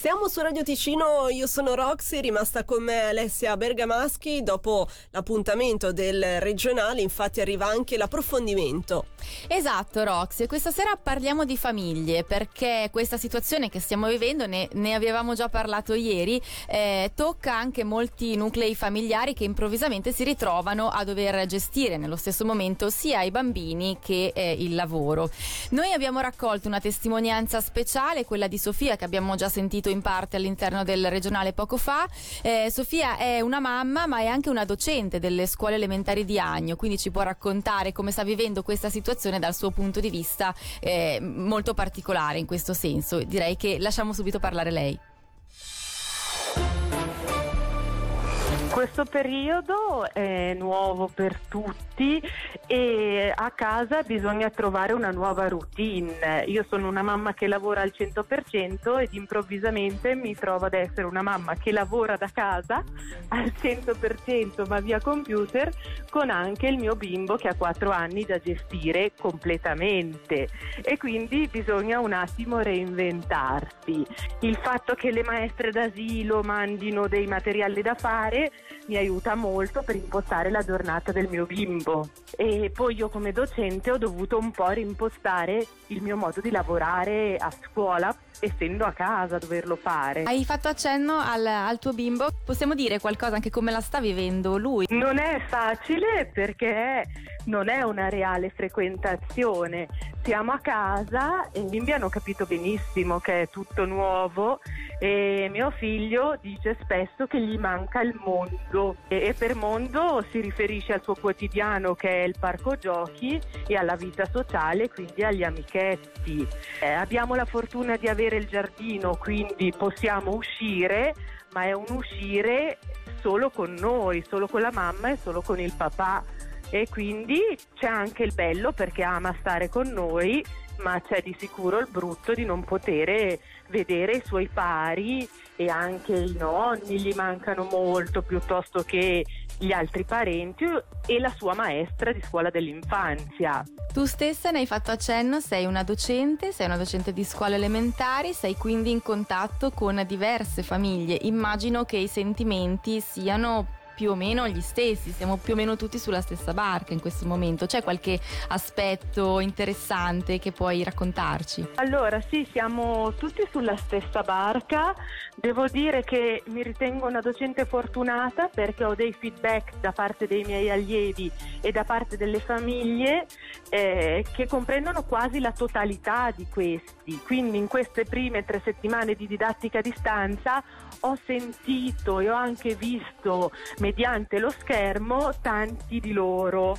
Siamo su Radio Ticino, io sono Roxy, rimasta con me Alessia Bergamaschi. Dopo l'appuntamento del regionale, infatti, arriva anche l'approfondimento. Esatto, Roxy. Questa sera parliamo di famiglie perché questa situazione che stiamo vivendo, ne, ne avevamo già parlato ieri, eh, tocca anche molti nuclei familiari che improvvisamente si ritrovano a dover gestire nello stesso momento sia i bambini che eh, il lavoro. Noi abbiamo raccolto una testimonianza speciale, quella di Sofia, che abbiamo già sentito in parte all'interno del regionale poco fa. Eh, Sofia è una mamma ma è anche una docente delle scuole elementari di Agno, quindi ci può raccontare come sta vivendo questa situazione dal suo punto di vista eh, molto particolare in questo senso. Direi che lasciamo subito parlare lei. Questo periodo è nuovo per tutti e a casa bisogna trovare una nuova routine. Io sono una mamma che lavora al 100% ed improvvisamente mi trovo ad essere una mamma che lavora da casa al 100% ma via computer con anche il mio bimbo che ha 4 anni da gestire completamente e quindi bisogna un attimo reinventarsi. Il fatto che le maestre d'asilo mandino dei materiali da fare mi aiuta molto per impostare la giornata del mio bimbo e poi io come docente ho dovuto un po' rimpostare il mio modo di lavorare a scuola essendo a casa a doverlo fare. Hai fatto accenno al, al, tuo bimbo, possiamo dire qualcosa anche come la sta vivendo lui? Non è facile perché non è una reale frequentazione. Siamo a casa e i bimbi hanno capito benissimo che è tutto nuovo e mio figlio dice spesso che gli manca il mondo e, per mondo si riferisce al suo quotidiano che è il parco giochi e alla vita sociale, quindi agli amichetti. Eh, abbiamo la fortuna di avere il giardino, quindi possiamo uscire, ma è un uscire solo con noi, solo con la mamma e solo con il papà e quindi c'è anche il bello perché ama stare con noi, ma c'è di sicuro il brutto di non poter vedere i suoi pari e anche i nonni gli mancano molto piuttosto che gli altri parenti e la sua maestra di scuola dell'infanzia. Tu stessa ne hai fatto accenno, sei una docente, sei una docente di scuole elementari, sei quindi in contatto con diverse famiglie. Immagino che i sentimenti siano più o meno gli stessi, siamo più o meno tutti sulla stessa barca in questo momento. C'è qualche aspetto interessante che puoi raccontarci? Allora, sì, siamo tutti sulla stessa barca. Devo dire che mi ritengo una docente fortunata perché ho dei feedback da parte dei miei allievi e da parte delle famiglie eh, che comprendono quasi la totalità di questi. Quindi in queste prime tre settimane di didattica a distanza ho sentito e ho anche visto mediante lo schermo tanti di loro.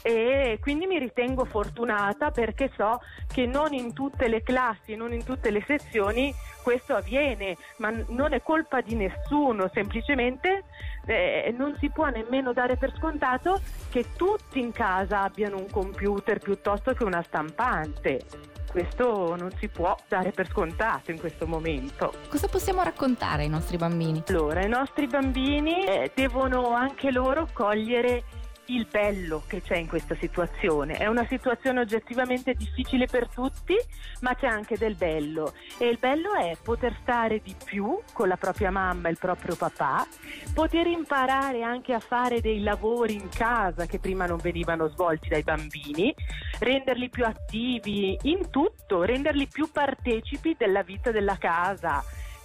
E quindi mi ritengo fortunata perché so che non in tutte le classi non in tutte le sezioni questo avviene, ma non è colpa di nessuno, semplicemente eh, non si può nemmeno dare per scontato che tutti in casa abbiano un computer piuttosto che una stampante questo non si può dare per scontato in questo momento. Cosa possiamo raccontare ai nostri bambini? Allora, i nostri bambini eh, devono anche loro cogliere il bello che c'è in questa situazione. È una situazione oggettivamente difficile per tutti, ma c'è anche del bello. E il bello è poter stare di più con la propria mamma e il proprio papà, poter imparare anche a fare dei lavori in casa che prima non venivano svolti dai bambini, renderli più attivi in tutto, renderli più partecipi della vita della casa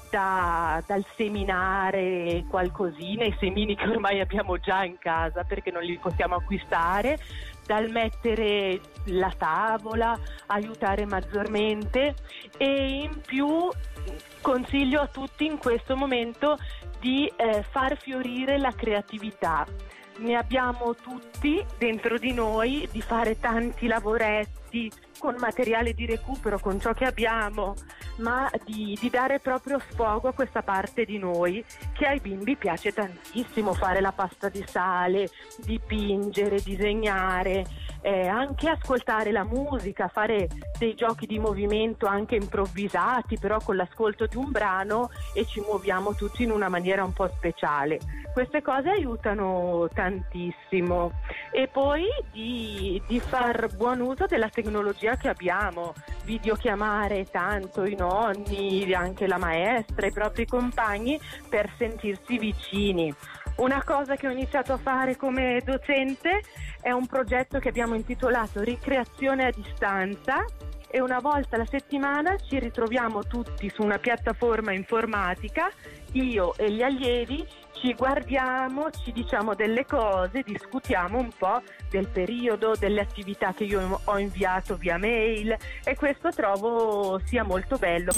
da, dal seminare qualcosina, i semini che ormai abbiamo già in casa perché non li possiamo acquistare, dal mettere la tavola, aiutare maggiormente e in più consiglio a tutti in questo momento di eh, far fiorire la creatività. Ne abbiamo tutti dentro di noi di fare tanti lavoretti con materiale di recupero, con ciò che abbiamo, ma di, di, dare proprio sfogo a questa parte di noi che ai bimbi piace tantissimo fare la pasta di sale, dipingere, disegnare. Eh, anche ascoltare la musica, fare dei giochi di movimento anche improvvisati, però con l'ascolto di un brano e ci muoviamo tutti in una maniera un po' speciale. Queste cose aiutano tantissimo e poi di, di far buon uso della tecnologia che abbiamo, videochiamare tanto i nonni, anche la maestra, i propri compagni per sentirsi vicini. Una cosa che ho iniziato a fare come docente è un progetto che abbiamo intitolato Ricreazione a distanza e una volta alla settimana ci ritroviamo tutti su una piattaforma informatica, io e gli allievi ci guardiamo, ci diciamo delle cose, discutiamo un po' del periodo, delle attività che io ho inviato via mail e questo trovo sia molto bello.